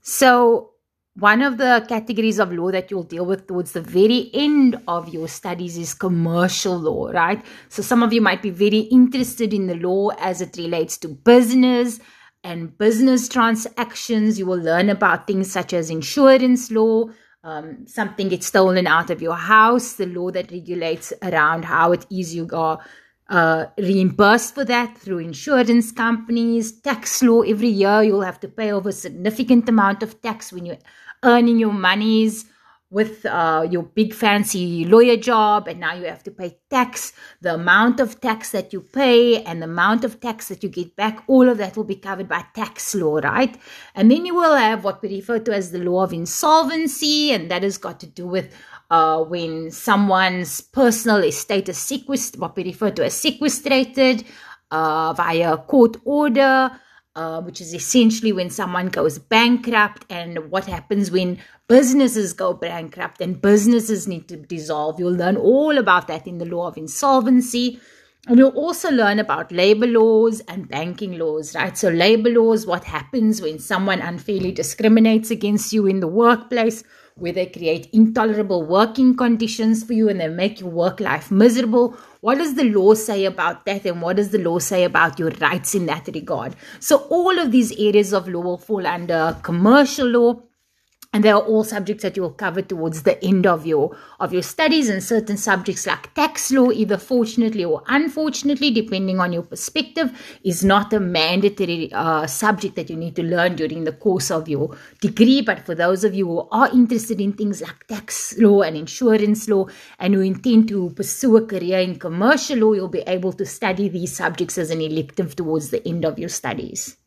So, one of the categories of law that you'll deal with towards the very end of your studies is commercial law, right? So, some of you might be very interested in the law as it relates to business and business transactions. You will learn about things such as insurance law. Um, something gets stolen out of your house, the law that regulates around how it is you are uh, reimbursed for that through insurance companies, tax law. Every year you'll have to pay over a significant amount of tax when you're earning your monies with uh, your big fancy lawyer job and now you have to pay tax. The amount of tax that you pay and the amount of tax that you get back all of that will be covered by tax law right? And then you will have what we refer to as the law of insolvency and that has got to do with uh, when someone's personal estate is sequestrated what we refer to as sequestrated uh, via court order uh, which is essentially when someone goes bankrupt and what happens when businesses go bankrupt and businesses need to dissolve. You'll learn all about that in the law of insolvency. And you'll also learn about labor laws and banking laws, right? So, labor laws, what happens when someone unfairly discriminates against you in the workplace, where they create intolerable working conditions for you and they make your work life miserable. What does the law say about that? And what does the law say about your rights in that regard? So, all of these areas of law fall under commercial law and they are all subjects that you will cover towards the end of your of your studies and certain subjects like tax law either fortunately or unfortunately depending on your perspective is not a mandatory uh, subject that you need to learn during the course of your degree. But for those of you who are interested in things like tax law and insurance law and who intend to pursue a career in commercial law you'll be able to study these subjects as an elective towards the end of your studies